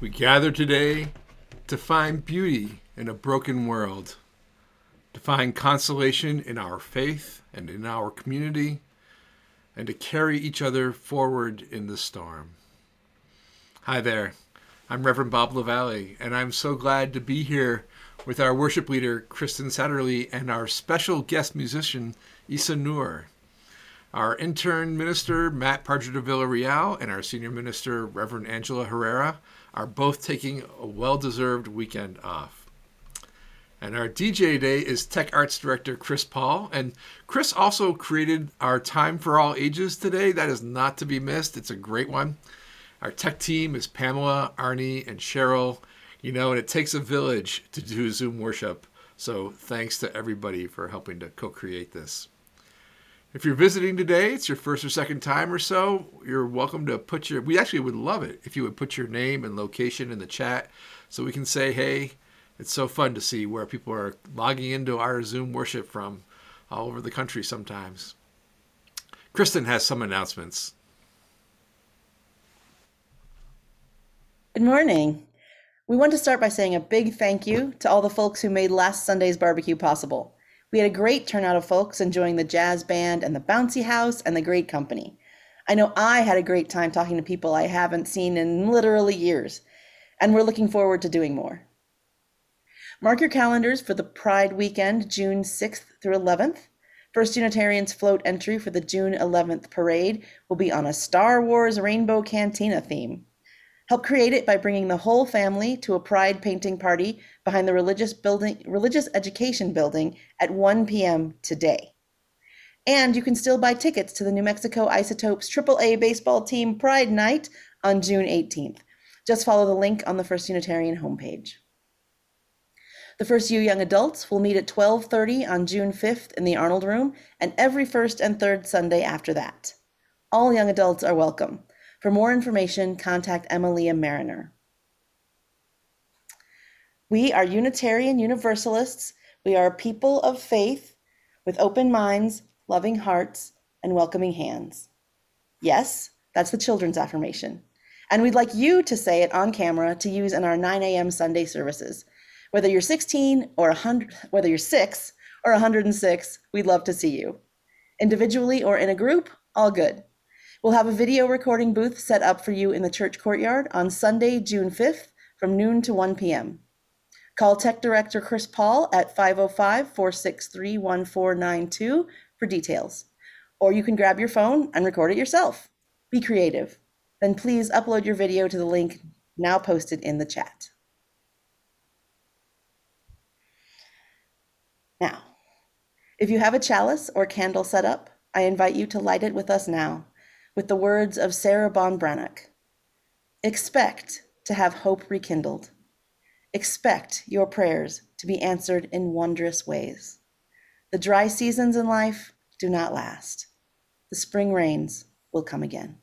We gather today to find beauty in a broken world, to find consolation in our faith and in our community, and to carry each other forward in the storm. Hi there. I'm Reverend Bob LaValle, and I'm so glad to be here with our worship leader, Kristen Satterley, and our special guest musician, Isa Noor. Our intern minister, Matt Parger de Villarreal, and our senior minister, Reverend Angela Herrera, are both taking a well deserved weekend off. And our DJ today is Tech Arts Director Chris Paul. And Chris also created our Time for All Ages today. That is not to be missed. It's a great one. Our tech team is Pamela, Arnie, and Cheryl. You know, and it takes a village to do Zoom worship. So thanks to everybody for helping to co create this. If you're visiting today, it's your first or second time or so, you're welcome to put your, we actually would love it if you would put your name and location in the chat so we can say, hey, it's so fun to see where people are logging into our Zoom worship from all over the country sometimes. Kristen has some announcements. Good morning. We want to start by saying a big thank you to all the folks who made last Sunday's barbecue possible. We had a great turnout of folks enjoying the jazz band and the bouncy house and the great company. I know I had a great time talking to people I haven't seen in literally years, and we're looking forward to doing more. Mark your calendars for the Pride weekend, June 6th through 11th. First Unitarian's float entry for the June 11th parade will be on a Star Wars Rainbow Cantina theme. Help create it by bringing the whole family to a pride painting party behind the religious building religious education building at 1 p.m. today. And you can still buy tickets to the New Mexico Isotopes AAA baseball team Pride Night on June 18th. Just follow the link on the First Unitarian homepage. The First U Young Adults will meet at 12:30 on June 5th in the Arnold Room and every first and third Sunday after that. All young adults are welcome. For more information, contact Emilia Mariner. We are Unitarian Universalists. We are a people of faith with open minds, loving hearts, and welcoming hands. Yes, that's the children's affirmation. And we'd like you to say it on camera to use in our 9 a.m. Sunday services. Whether you're 16 or 100, whether you're 6 or 106, we'd love to see you. Individually or in a group, all good. We'll have a video recording booth set up for you in the church courtyard on Sunday, June 5th from noon to 1 p.m. Call Tech Director Chris Paul at 505 463 1492 for details. Or you can grab your phone and record it yourself. Be creative. Then please upload your video to the link now posted in the chat. Now, if you have a chalice or candle set up, I invite you to light it with us now with the words of Sarah Ban Breathnach Expect to have hope rekindled. Expect your prayers to be answered in wondrous ways. The dry seasons in life do not last. The spring rains will come again.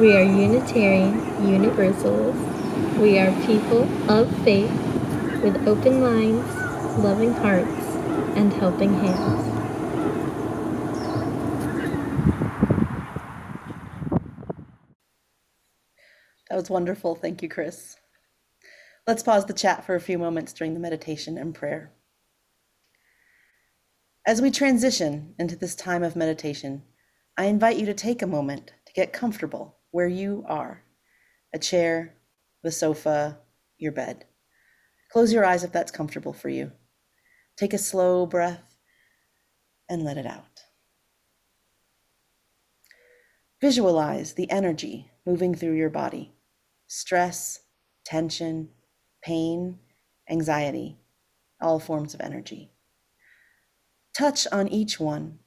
We are Unitarian Universalists. We are people of faith with open minds, loving hearts, and helping hands. That was wonderful. Thank you, Chris. Let's pause the chat for a few moments during the meditation and prayer. As we transition into this time of meditation, I invite you to take a moment to get comfortable where you are a chair, the sofa, your bed. Close your eyes if that's comfortable for you. Take a slow breath and let it out. Visualize the energy moving through your body stress, tension, pain, anxiety, all forms of energy. Touch on each one.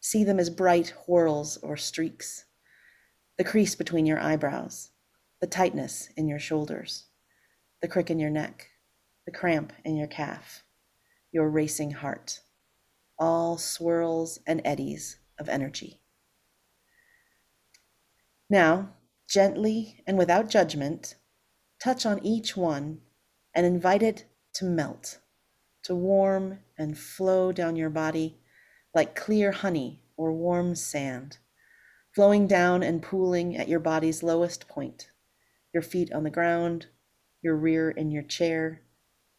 See them as bright whorls or streaks. The crease between your eyebrows, the tightness in your shoulders, the crick in your neck, the cramp in your calf, your racing heart, all swirls and eddies of energy. Now, gently and without judgment, touch on each one and invite it to melt, to warm and flow down your body like clear honey or warm sand, flowing down and pooling at your body's lowest point, your feet on the ground, your rear in your chair,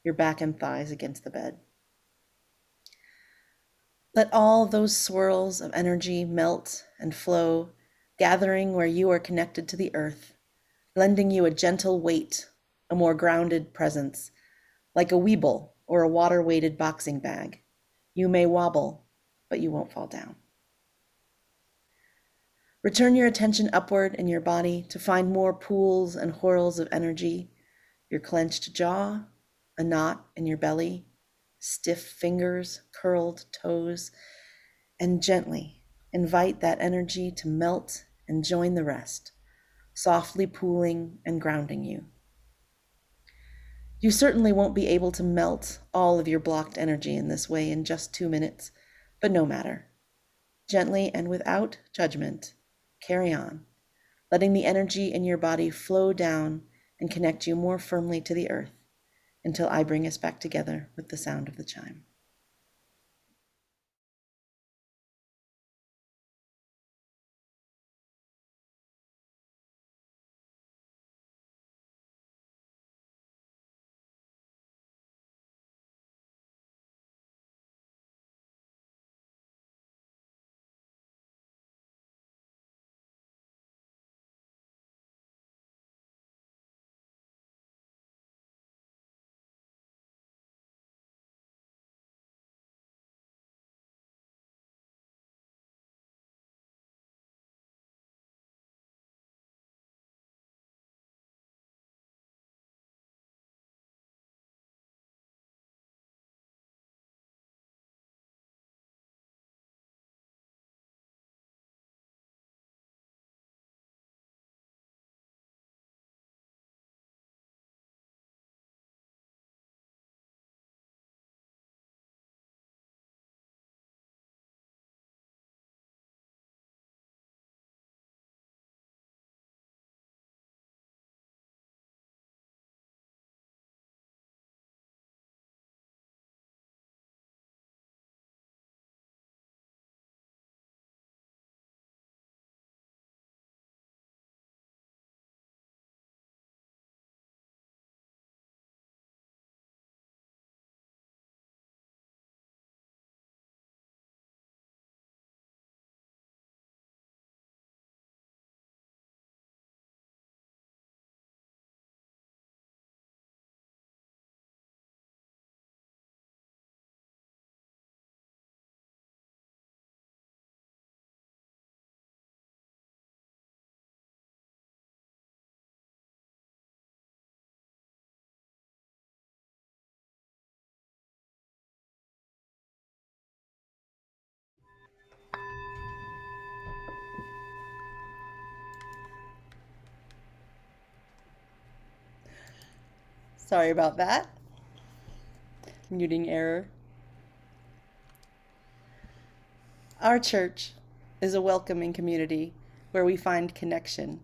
your back and thighs against the bed. Let all those swirls of energy melt and flow gathering where you are connected to the earth, lending you a gentle weight, a more grounded presence, like a weeble or a water weighted boxing bag. You may wobble, but you won't fall down. Return your attention upward in your body to find more pools and whirls of energy, your clenched jaw, a knot in your belly, stiff fingers, curled toes, and gently invite that energy to melt and join the rest, softly pooling and grounding you. You certainly won't be able to melt all of your blocked energy in this way in just two minutes, but no matter. Gently and without judgment, carry on, letting the energy in your body flow down and connect you more firmly to the earth until I bring us back together with the sound of the chime. Sorry about that. Muting error. Our church is a welcoming community where we find connection,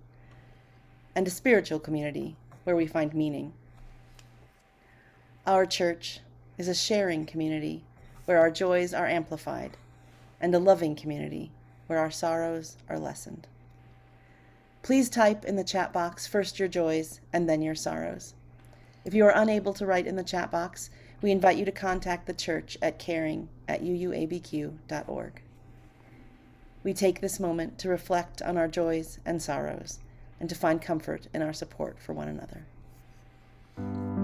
and a spiritual community where we find meaning. Our church is a sharing community where our joys are amplified, and a loving community where our sorrows are lessened. Please type in the chat box first your joys and then your sorrows. If you are unable to write in the chat box, we invite you to contact the church at caring at uuabq.org. We take this moment to reflect on our joys and sorrows and to find comfort in our support for one another.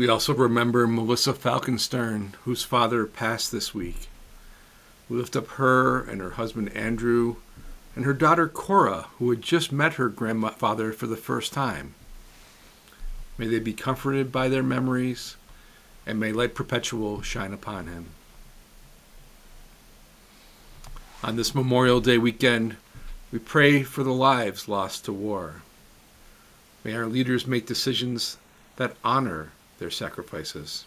We also remember Melissa Falkenstern, whose father passed this week. We lift up her and her husband Andrew and her daughter Cora, who had just met her grandfather for the first time. May they be comforted by their memories, and may light perpetual shine upon him. On this Memorial Day weekend, we pray for the lives lost to war. May our leaders make decisions that honor their sacrifices.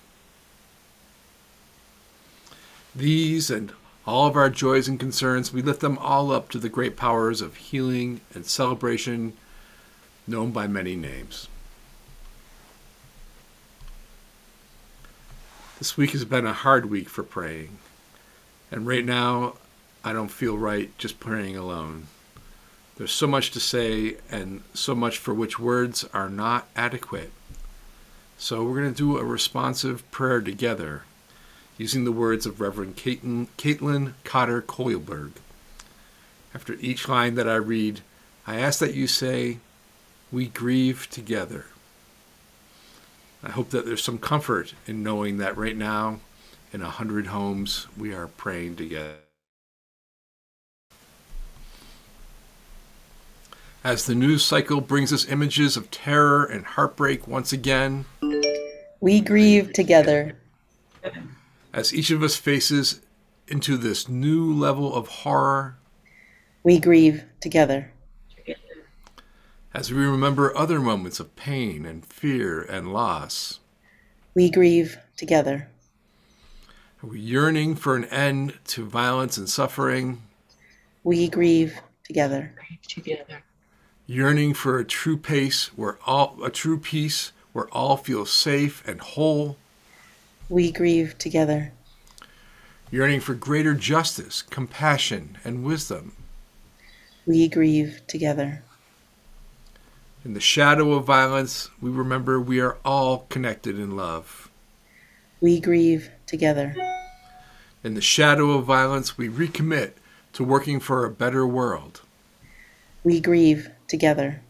These and all of our joys and concerns, we lift them all up to the great powers of healing and celebration known by many names. This week has been a hard week for praying. And right now, I don't feel right just praying alone. There's so much to say and so much for which words are not adequate. So we're going to do a responsive prayer together using the words of Reverend Caitlin, Caitlin Cotter Kohlberg. After each line that I read, I ask that you say, We grieve together. I hope that there's some comfort in knowing that right now, in a hundred homes, we are praying together. As the news cycle brings us images of terror and heartbreak once again, We grieve together. As each of us faces into this new level of horror, We grieve together. as we remember other moments of pain and fear and loss, We grieve together. are we yearning for an end to violence and suffering, We grieve together. together. yearning for a true pace where all a true peace where all feel safe and whole, We grieve together. yearning for greater justice, compassion, and wisdom. We grieve together. In the shadow of violence, we remember we are all connected in love. We grieve together. In the shadow of violence, we recommit to working for a better world. We grieve together.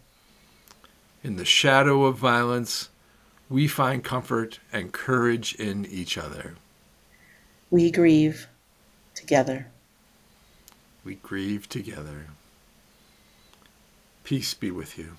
In the shadow of violence, we find comfort and courage in each other. We grieve together. We grieve together. Peace be with you.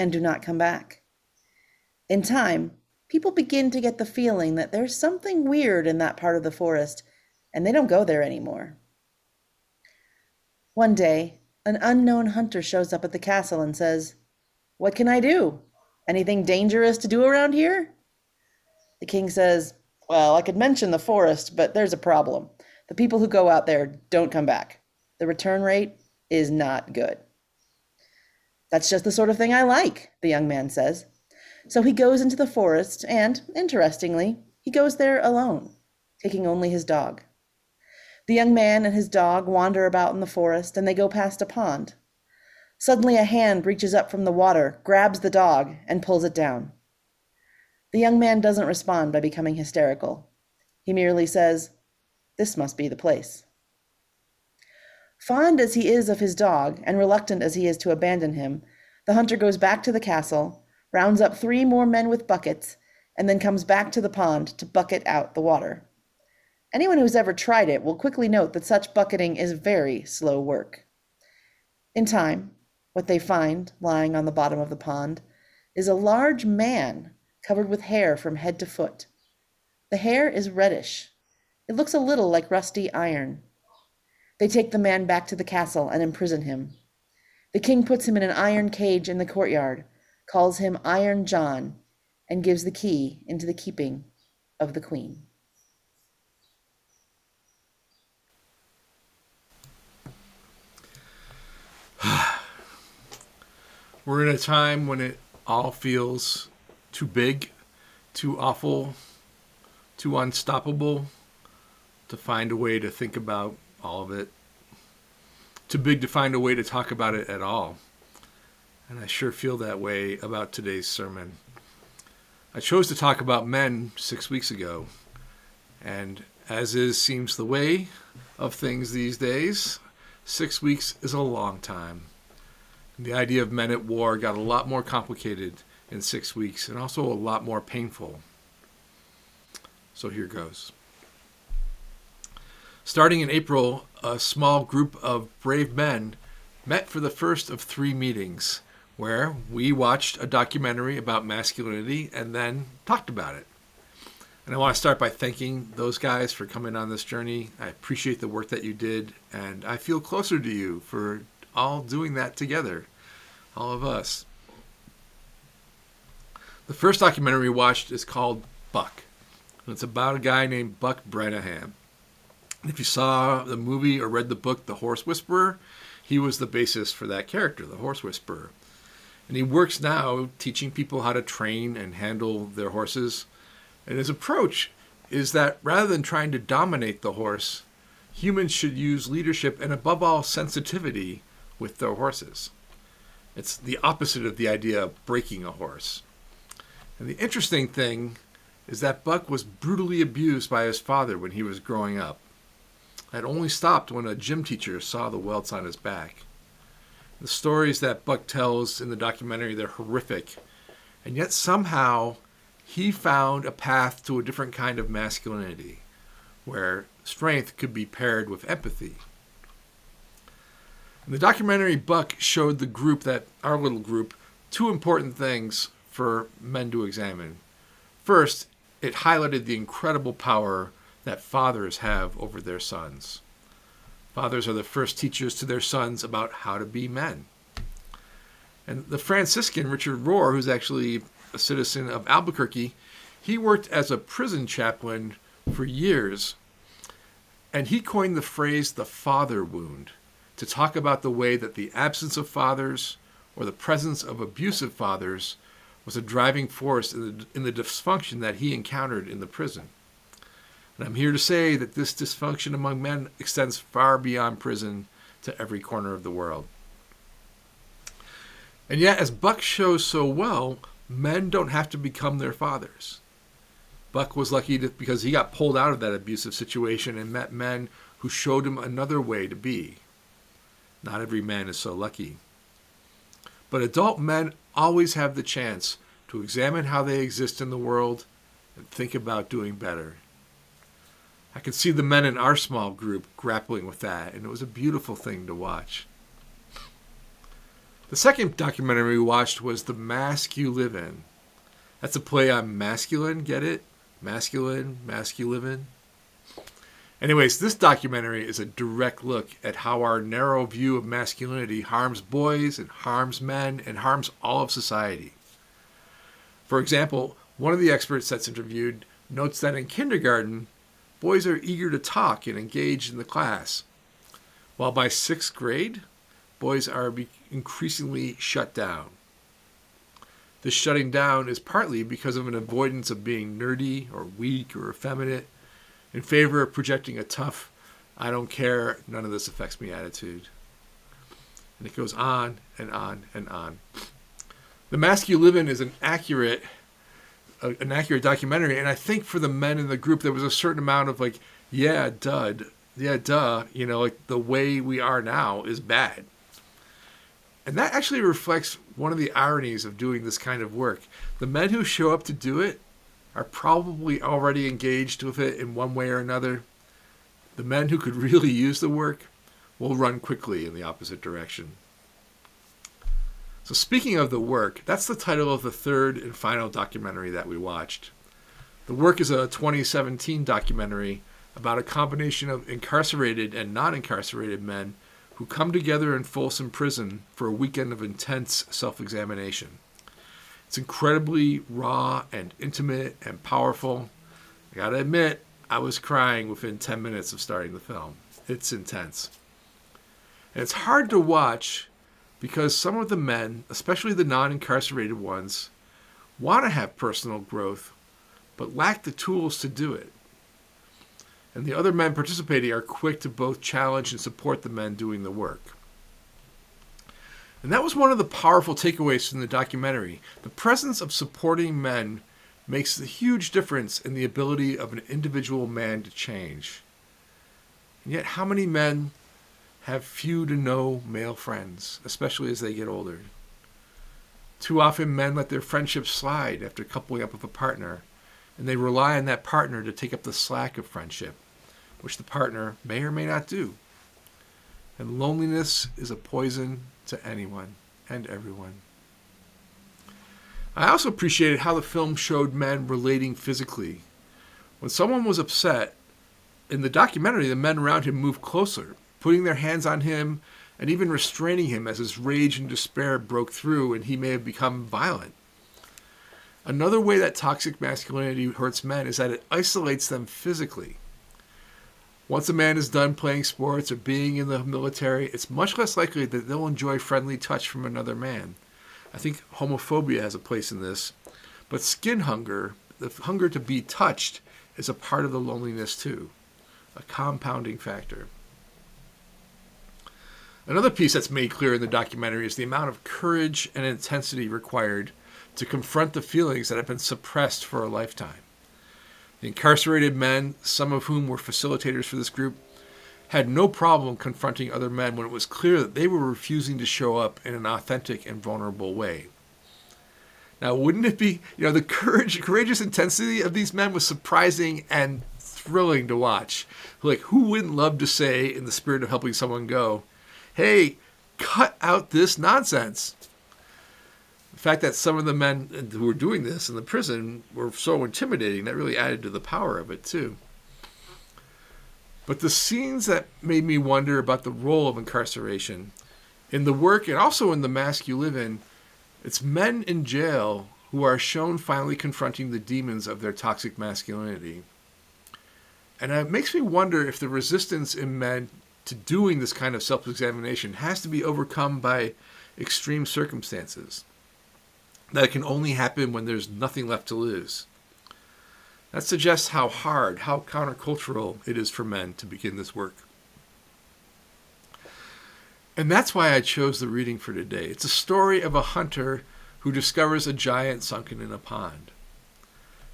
And do not come back. In time, people begin to get the feeling that there's something weird in that part of the forest, and they don't go there anymore. One day, an unknown hunter shows up at the castle and says, What can I do? Anything dangerous to do around here? The king says, Well, I could mention the forest, but there's a problem. The people who go out there don't come back. The return rate is not good. That's just the sort of thing I like, the young man says. So he goes into the forest, and, interestingly, he goes there alone, taking only his dog. The young man and his dog wander about in the forest, and they go past a pond. Suddenly, a hand reaches up from the water, grabs the dog, and pulls it down. The young man doesn't respond by becoming hysterical. He merely says, This must be the place. Fond as he is of his dog, and reluctant as he is to abandon him, the hunter goes back to the castle, rounds up three more men with buckets, and then comes back to the pond to bucket out the water. Anyone who's ever tried it will quickly note that such bucketing is very slow work. In time, what they find lying on the bottom of the pond is a large man covered with hair from head to foot. The hair is reddish. It looks a little like rusty iron. They take the man back to the castle and imprison him. The king puts him in an iron cage in the courtyard, calls him Iron John, and gives the key into the keeping of the queen. We're in a time when it all feels too big, too awful, too unstoppable to find a way to think about all of it. Too big to find a way to talk about it at all. And I sure feel that way about today's sermon. I chose to talk about men six weeks ago, and as is seems the way of things these days, six weeks is a long time. The idea of men at war got a lot more complicated in six weeks and also a lot more painful. So here goes. Starting in April, a small group of brave men met for the first of three meetings where we watched a documentary about masculinity and then talked about it. And I want to start by thanking those guys for coming on this journey. I appreciate the work that you did, and I feel closer to you for all doing that together, all of us. The first documentary we watched is called Buck. And it's about a guy named Buck Brannaman. If you saw the movie or read the book The Horse Whisperer, he was the basis for that character, the Horse Whisperer. And he works now teaching people how to train and handle their horses. And his approach is that rather than trying to dominate the horse, humans should use leadership and, above all, sensitivity with their horses. It's the opposite of the idea of breaking a horse. And the interesting thing is that Buck was brutally abused by his father when he was growing up. It only stopped when a gym teacher saw the welts on his back. The stories that Buck tells in the documentary, they're horrific. And yet somehow he found a path to a different kind of masculinity where strength could be paired with empathy. In the documentary, Buck showed the group that our little group two important things for men to examine. First, it highlighted the incredible power that fathers have over their sons. Fathers are the first teachers to their sons about how to be men. And the Franciscan, Richard Rohr, who's actually a citizen of Albuquerque, he worked as a prison chaplain for years. And he coined the phrase the father wound to talk about the way that the absence of fathers or the presence of abusive fathers was a driving force in the, in the dysfunction that he encountered in the prison. And I'm here to say that this dysfunction among men extends far beyond prison to every corner of the world. And yet, as Buck shows so well, men don't have to become their fathers. Buck was lucky to, because he got pulled out of that abusive situation and met men who showed him another way to be. Not every man is so lucky. But adult men always have the chance to examine how they exist in the world and think about doing better. I could see the men in our small group grappling with that, and it was a beautiful thing to watch. The second documentary we watched was The Mask You Live In. That's a play on masculine, get it? Masculine, masculine. Anyways, this documentary is a direct look at how our narrow view of masculinity harms boys and harms men and harms all of society. For example, one of the experts that's interviewed notes that in kindergarten, boys are eager to talk and engage in the class, while by sixth grade, boys are increasingly shut down. This shutting down is partly because of an avoidance of being nerdy or weak or effeminate in favor of projecting a tough, I don't care, none of this affects me attitude. And it goes on and on and on. The In is an accurate an accurate documentary and I think for the men in the group there was a certain amount of like yeah dud yeah duh you know like the way we are now is bad and that actually reflects one of the ironies of doing this kind of work the men who show up to do it are probably already engaged with it in one way or another. The men who could really use the work will run quickly in the opposite direction. So, speaking of the work, that's the title of the third and final documentary that we watched. The work is a 2017 documentary about a combination of incarcerated and non incarcerated men who come together in Folsom Prison for a weekend of intense self examination. It's incredibly raw and intimate and powerful. I gotta admit, I was crying within 10 minutes of starting the film. It's intense. And it's hard to watch because some of the men, especially the non incarcerated ones, want to have personal growth but lack the tools to do it. And the other men participating are quick to both challenge and support the men doing the work. And that was one of the powerful takeaways from the documentary. The presence of supporting men makes a huge difference in the ability of an individual man to change. And yet, how many men have few to no male friends, especially as they get older? Too often, men let their friendships slide after coupling up with a partner, and they rely on that partner to take up the slack of friendship, which the partner may or may not do. And loneliness is a poison to anyone and everyone. I also appreciated how the film showed men relating physically. When someone was upset, in the documentary, the men around him moved closer, putting their hands on him and even restraining him as his rage and despair broke through and he may have become violent. Another way that toxic masculinity hurts men is that it isolates them physically. Once a man is done playing sports or being in the military, it's much less likely that they'll enjoy friendly touch from another man. I think homophobia has a place in this, but skin hunger, the hunger to be touched, is a part of the loneliness too, a compounding factor. Another piece that's made clear in the documentary is the amount of courage and intensity required to confront the feelings that have been suppressed for a lifetime. The incarcerated men, some of whom were facilitators for this group, had no problem confronting other men when it was clear that they were refusing to show up in an authentic and vulnerable way. Now, wouldn't it be, you know, the courage, courageous intensity of these men was surprising and thrilling to watch. Like, who wouldn't love to say, in the spirit of helping someone go, hey, cut out this nonsense? The fact that some of the men who were doing this in the prison were so intimidating that really added to the power of it too. But the scenes that made me wonder about the role of incarceration in the work and also in the mask you live in, it's men in jail who are shown finally confronting the demons of their toxic masculinity. And it makes me wonder if the resistance in men to doing this kind of self examination has to be overcome by extreme circumstances that can only happen when there's nothing left to lose. That suggests how hard, how countercultural it is for men to begin this work. And that's why I chose the reading for today. It's a story of a hunter who discovers a giant sunken in a pond.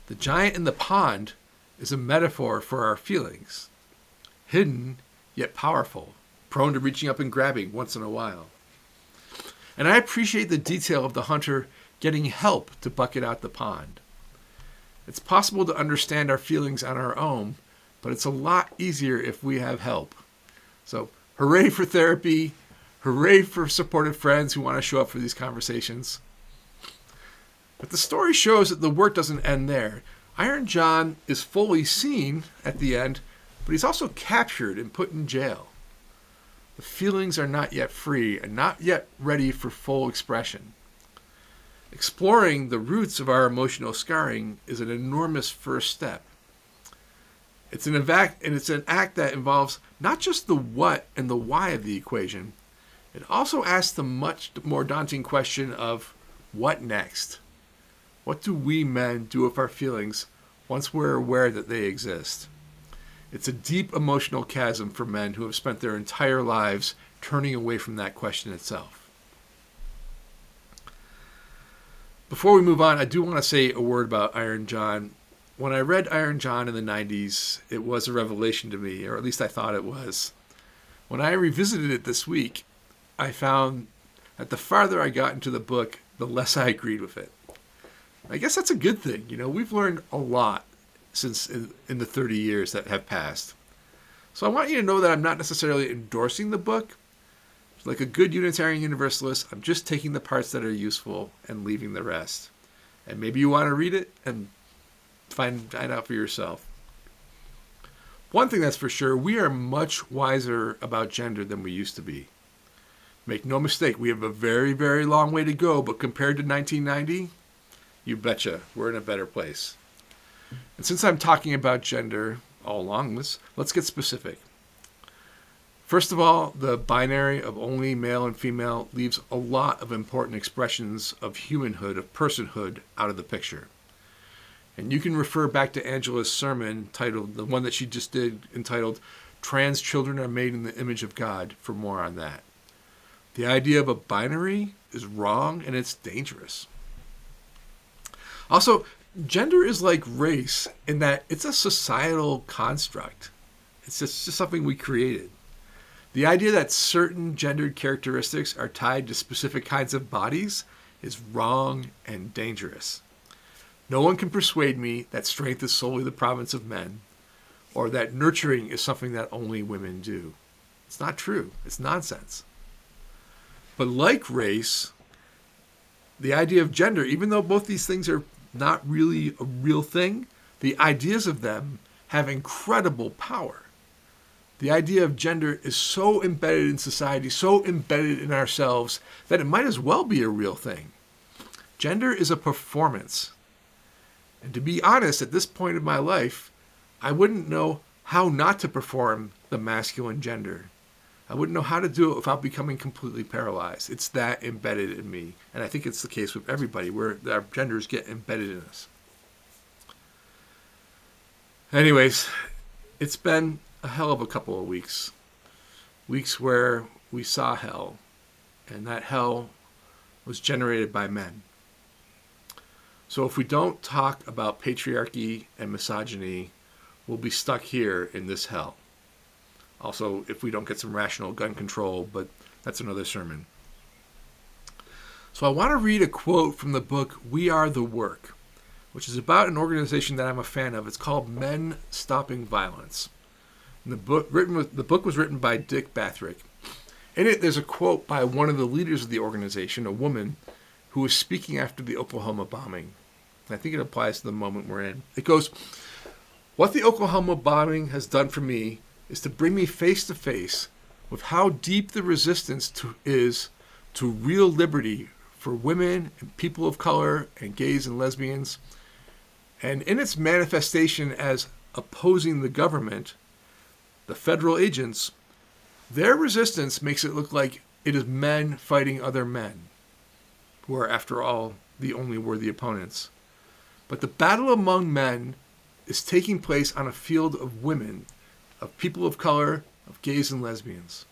The giant in the pond is a metaphor for our feelings hidden, yet powerful, prone to reaching up and grabbing once in a while. And I appreciate the detail of the hunter getting help to bucket out the pond. It's possible to understand our feelings on our own, but it's a lot easier if we have help. So, hooray for therapy, Hooray for supportive friends who want to show up for these conversations. But the story shows that the work doesn't end there. Iron John is fully seen at the end, but he's also captured and put in jail. The feelings are not yet free and not yet ready for full expression. Exploring the roots of our emotional scarring is an enormous first step. It's an act, and it's an act that involves not just the what and the why of the equation. It also asks the much more daunting question of what next? What do we men do with our feelings once we're aware that they exist? It's a deep emotional chasm for men who have spent their entire lives turning away from that question itself. Before we move on, I do want to say a word about Iron John. When I read Iron John in the 90s, it was a revelation to me, or at least I thought it was. When I revisited it this week, I found that the farther I got into the book, the less I agreed with it. I guess that's a good thing. You know, we've learned a lot since in, in, the 30 years that have passed. So I want you to know that I'm not necessarily endorsing the book. Like a good Unitarian Universalist, I'm just taking the parts that are useful and leaving the rest. And maybe you want to read it and find, find out for yourself. One thing that's for sure, we are much wiser about gender than we used to be. Make no mistake, we have a very, very long way to go, but compared to 1990, you betcha, we're in a better place. And since I'm talking about gender all along this, let's get specific. First of all, the binary of only male and female leaves a lot of important expressions of humanhood, of personhood, out of the picture. And you can refer back to Angela's sermon titled, the one that she just did, entitled Trans Children Are Made in the Image of God, for more on that. The idea of a binary is wrong and it's dangerous. Also, gender is like race in that it's a societal construct. It's just, just something we created. The idea that certain gendered characteristics are tied to specific kinds of bodies is wrong and dangerous. No one can persuade me that strength is solely the province of men or that nurturing is something that only women do. It's not true. It's nonsense. But like race, the idea of gender, even though both these things are not really a real thing, the ideas of them have incredible power. The idea of gender is so embedded in society, so embedded in ourselves, that it might as well be a real thing. Gender is a performance. And to be honest, at this point in my life, I wouldn't know how not to perform the masculine gender. I wouldn't know how to do it without becoming completely paralyzed. It's that embedded in me. And I think it's the case with everybody where our genders get embedded in us. Anyways, it's been a hell of a couple of weeks. Weeks where we saw hell, and that hell was generated by men. So if we don't talk about patriarchy and misogyny, we'll be stuck here in this hell. Also, if we don't get some rational gun control, but that's another sermon. So I want to read a quote from the book We Are the Work, which is about an organization that I'm a fan of. It's called Men Stopping Violence. And the book written with, the book was written by Dick Bathrick. In it, there's a quote by one of the leaders of the organization, a woman, who was speaking after the Oklahoma bombing. I think it applies to the moment we're in. It goes, What the Oklahoma bombing has done for me is to bring me face to face with how deep the resistance to, is to real liberty for women and people of color and gays and lesbians. And in its manifestation as opposing the government, the federal agents, their resistance makes it look like it is men fighting other men, who are, after all, the only worthy opponents. But the battle among men is taking place on a field of women of people of color, of gays and lesbians.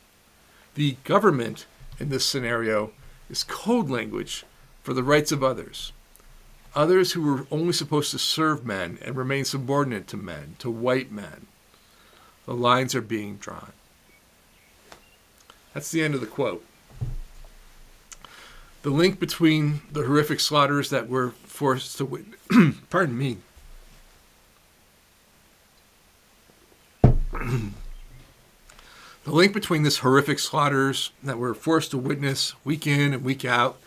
The government in this scenario is code language for the rights of others. Others who were only supposed to serve men and remain subordinate to men, to white men. The lines are being drawn. That's the end of the quote. The link between the horrific slaughters that we're forced to witness, pardon me, The link between this horrific slaughters that we're forced to witness week in and week out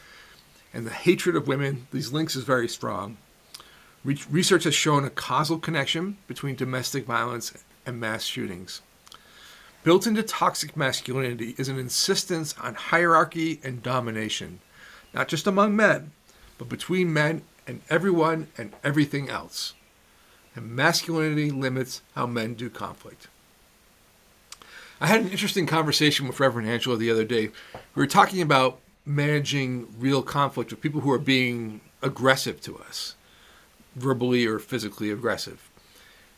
and the hatred of women, these links is very strong. Re- research has shown a causal connection between domestic violence and mass shootings. Built into toxic masculinity is an insistence on hierarchy and domination, not just among men, but between men and everyone and everything else. And masculinity limits how men do conflict. I had an interesting conversation with Reverend Angela the other day. We were talking about managing real conflict with people who are being aggressive to us, verbally or physically aggressive.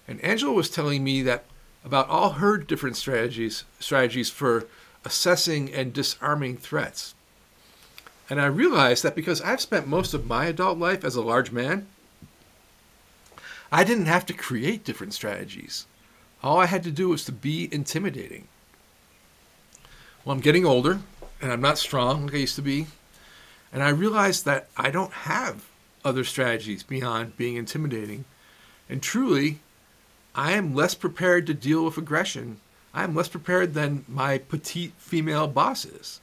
And Angela was telling me that about all her different strategies strategies for assessing and disarming threats. And I realized that because I've spent most of my adult life as a large man, I didn't have to create different strategies. All I had to do was to be intimidating. Well, I'm getting older and I'm not strong like I used to be. And I realized that I don't have other strategies beyond being intimidating. And truly, I am less prepared to deal with aggression. I am less prepared than my petite female bosses.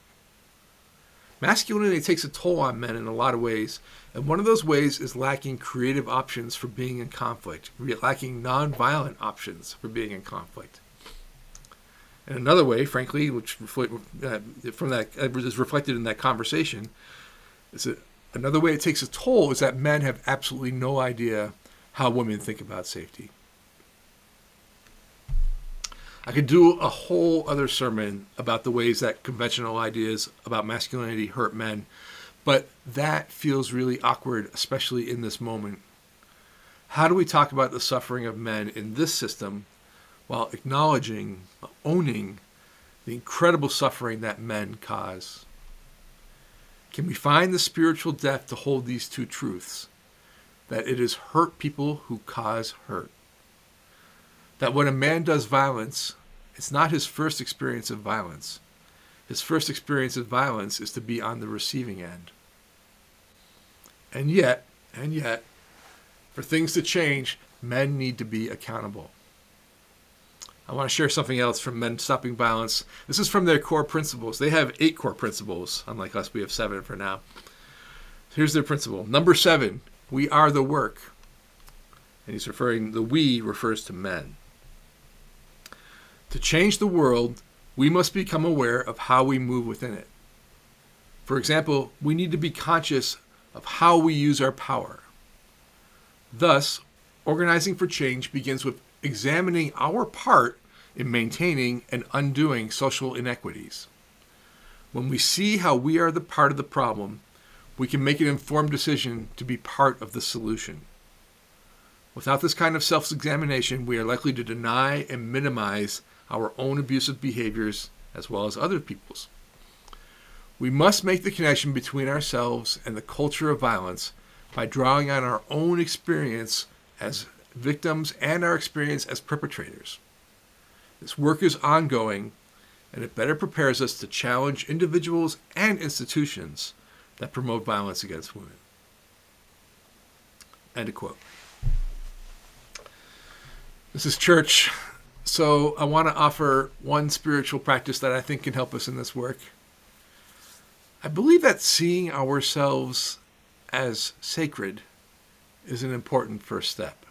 Masculinity takes a toll on men in a lot of ways, and one of those ways is lacking creative options for being in conflict, lacking nonviolent options for being in conflict. And another way, frankly, which uh, from that uh, is reflected in that conversation, is that another way it takes a toll is that men have absolutely no idea how women think about safety. I could do a whole other sermon about the ways that conventional ideas about masculinity hurt men, but that feels really awkward, especially in this moment. How do we talk about the suffering of men in this system while acknowledging, owning the incredible suffering that men cause? Can we find the spiritual depth to hold these two truths? That it is hurt people who cause hurt that when a man does violence, it's not his first experience of violence. His first experience of violence is to be on the receiving end. And yet, and yet, for things to change, men need to be accountable. I want to share something else from Men Stopping Violence. This is from their core principles. They have eight core principles, unlike us, we have seven for now. Here's their principle. Number seven, we are the work. And he's referring, the we refers to men. To change the world, we must become aware of how we move within it. For example, we need to be conscious of how we use our power. Thus, organizing for change begins with examining our part in maintaining and undoing social inequities. When we see how we are the part of the problem, we can make an informed decision to be part of the solution. Without this kind of self examination, we are likely to deny and minimize our own abusive behaviors as well as other people's. We must make the connection between ourselves and the culture of violence by drawing on our own experience as victims and our experience as perpetrators. This work is ongoing, and it better prepares us to challenge individuals and institutions that promote violence against women. End quote. This is church so I want to offer one spiritual practice that I think can help us in this work. I believe that seeing ourselves as sacred is an important first step.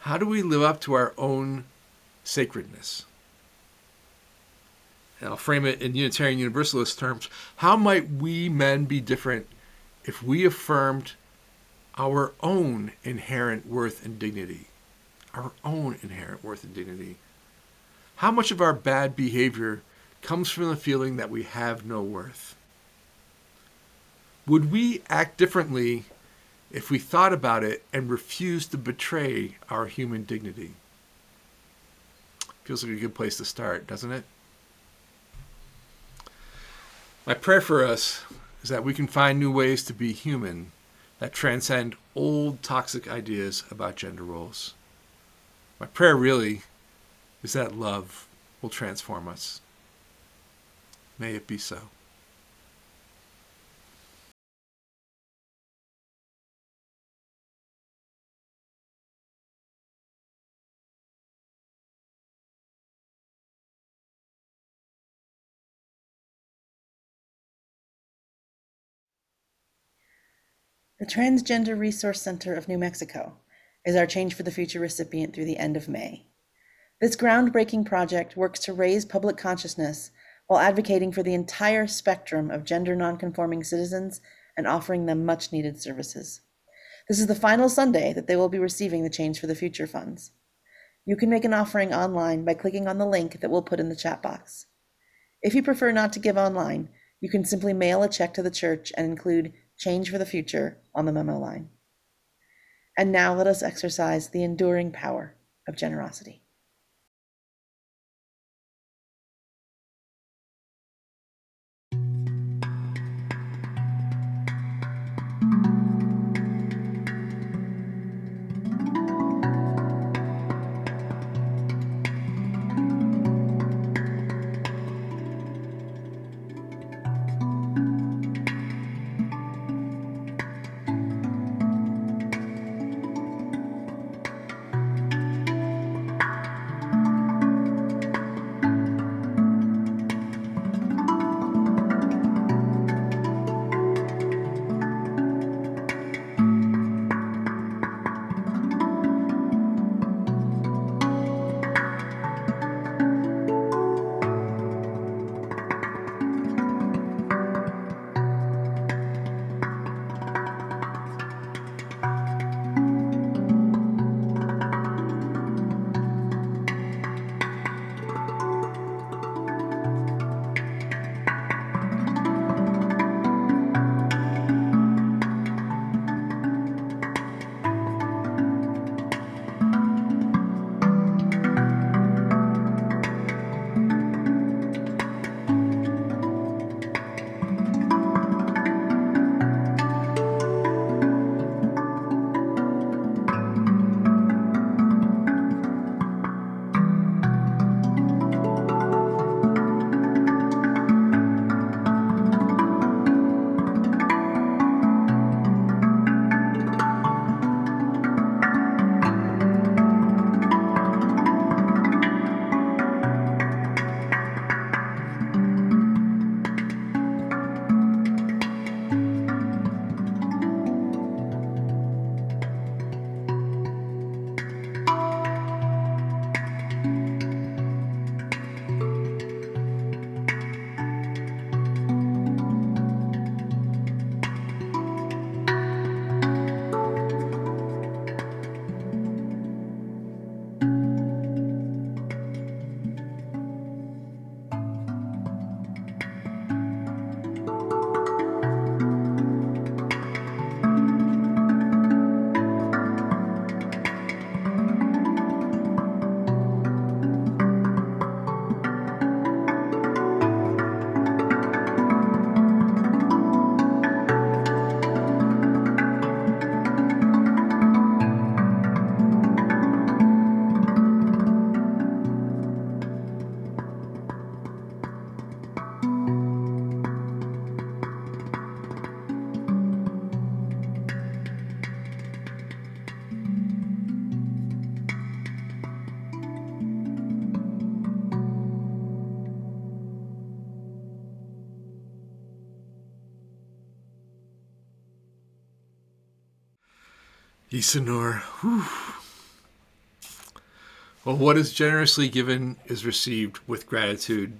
How do we live up to our own sacredness? And I'll frame it in Unitarian Universalist terms. How might we men be different if we affirmed our own inherent worth and dignity? Our own inherent worth and dignity. How much of our bad behavior comes from the feeling that we have no worth? Would we act differently if we thought about it and refused to betray our human dignity? Feels like a good place to start, doesn't it? My prayer for us is that we can find new ways to be human that transcend old toxic ideas about gender roles. My prayer really is that love will transform us. May it be so. The Transgender Resource Center of New Mexico is our Change for the Future recipient through the end of May. This groundbreaking project works to raise public consciousness while advocating for the entire spectrum of gender nonconforming citizens and offering them much needed services. This is the final Sunday that they will be receiving the Change for the Future funds. You can make an offering online by clicking on the link that we'll put in the chat box. If you prefer not to give online, you can simply mail a check to the church and include Change for the Future on the memo line. And now let us exercise the enduring power of generosity. Well, what is generously given is received with gratitude.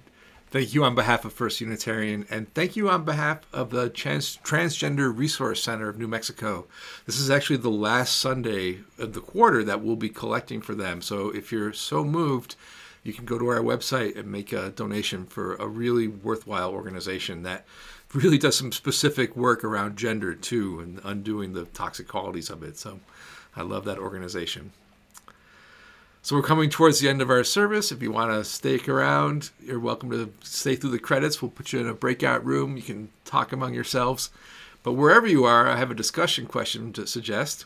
Thank you on behalf of First Unitarian, and thank you on behalf of the Trans- Transgender Resource Center of New Mexico. This is actually the last Sunday of the quarter that we'll be collecting for them. So if you're so moved, you can go to our website and make a donation for a really worthwhile organization that really does some specific work around gender too and undoing the toxic qualities of it. So I love that organization. So we're coming towards the end of our service. If you want to stick around, you're welcome to stay through the credits. We'll put you in a breakout room. You can talk among yourselves. But wherever you are, I have a discussion question to suggest.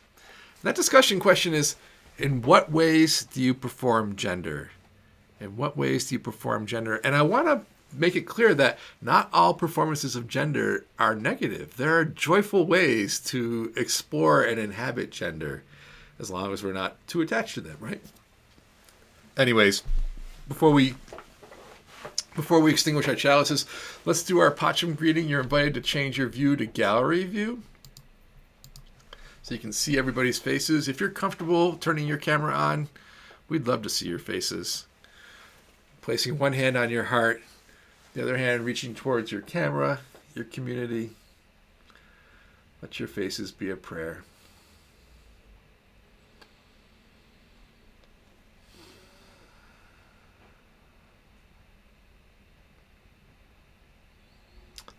That discussion question is In what ways do you perform gender? In what ways do you perform gender? And I want to make it clear that not all performances of gender are negative. There are joyful ways to explore and inhabit gender as long as we're not too attached to them, right? Anyways, before we before we extinguish our chalices, let's do our Pacham greeting. You're invited to change your view to gallery view. so you can see everybody's faces. If you're comfortable turning your camera on, we'd love to see your faces. Placing one hand on your heart, the other hand reaching towards your camera, your community. Let your faces be a prayer.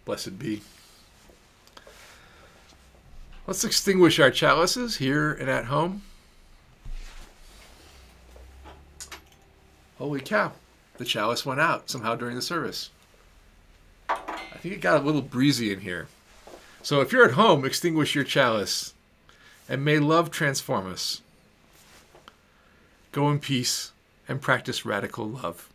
Blessed be. Let's extinguish our chalices here and at home. Holy cow, the chalice went out somehow during the service. Think it got a little breezy in here. So if you're at home, extinguish your chalice and may love transform us. Go in peace and practice radical love.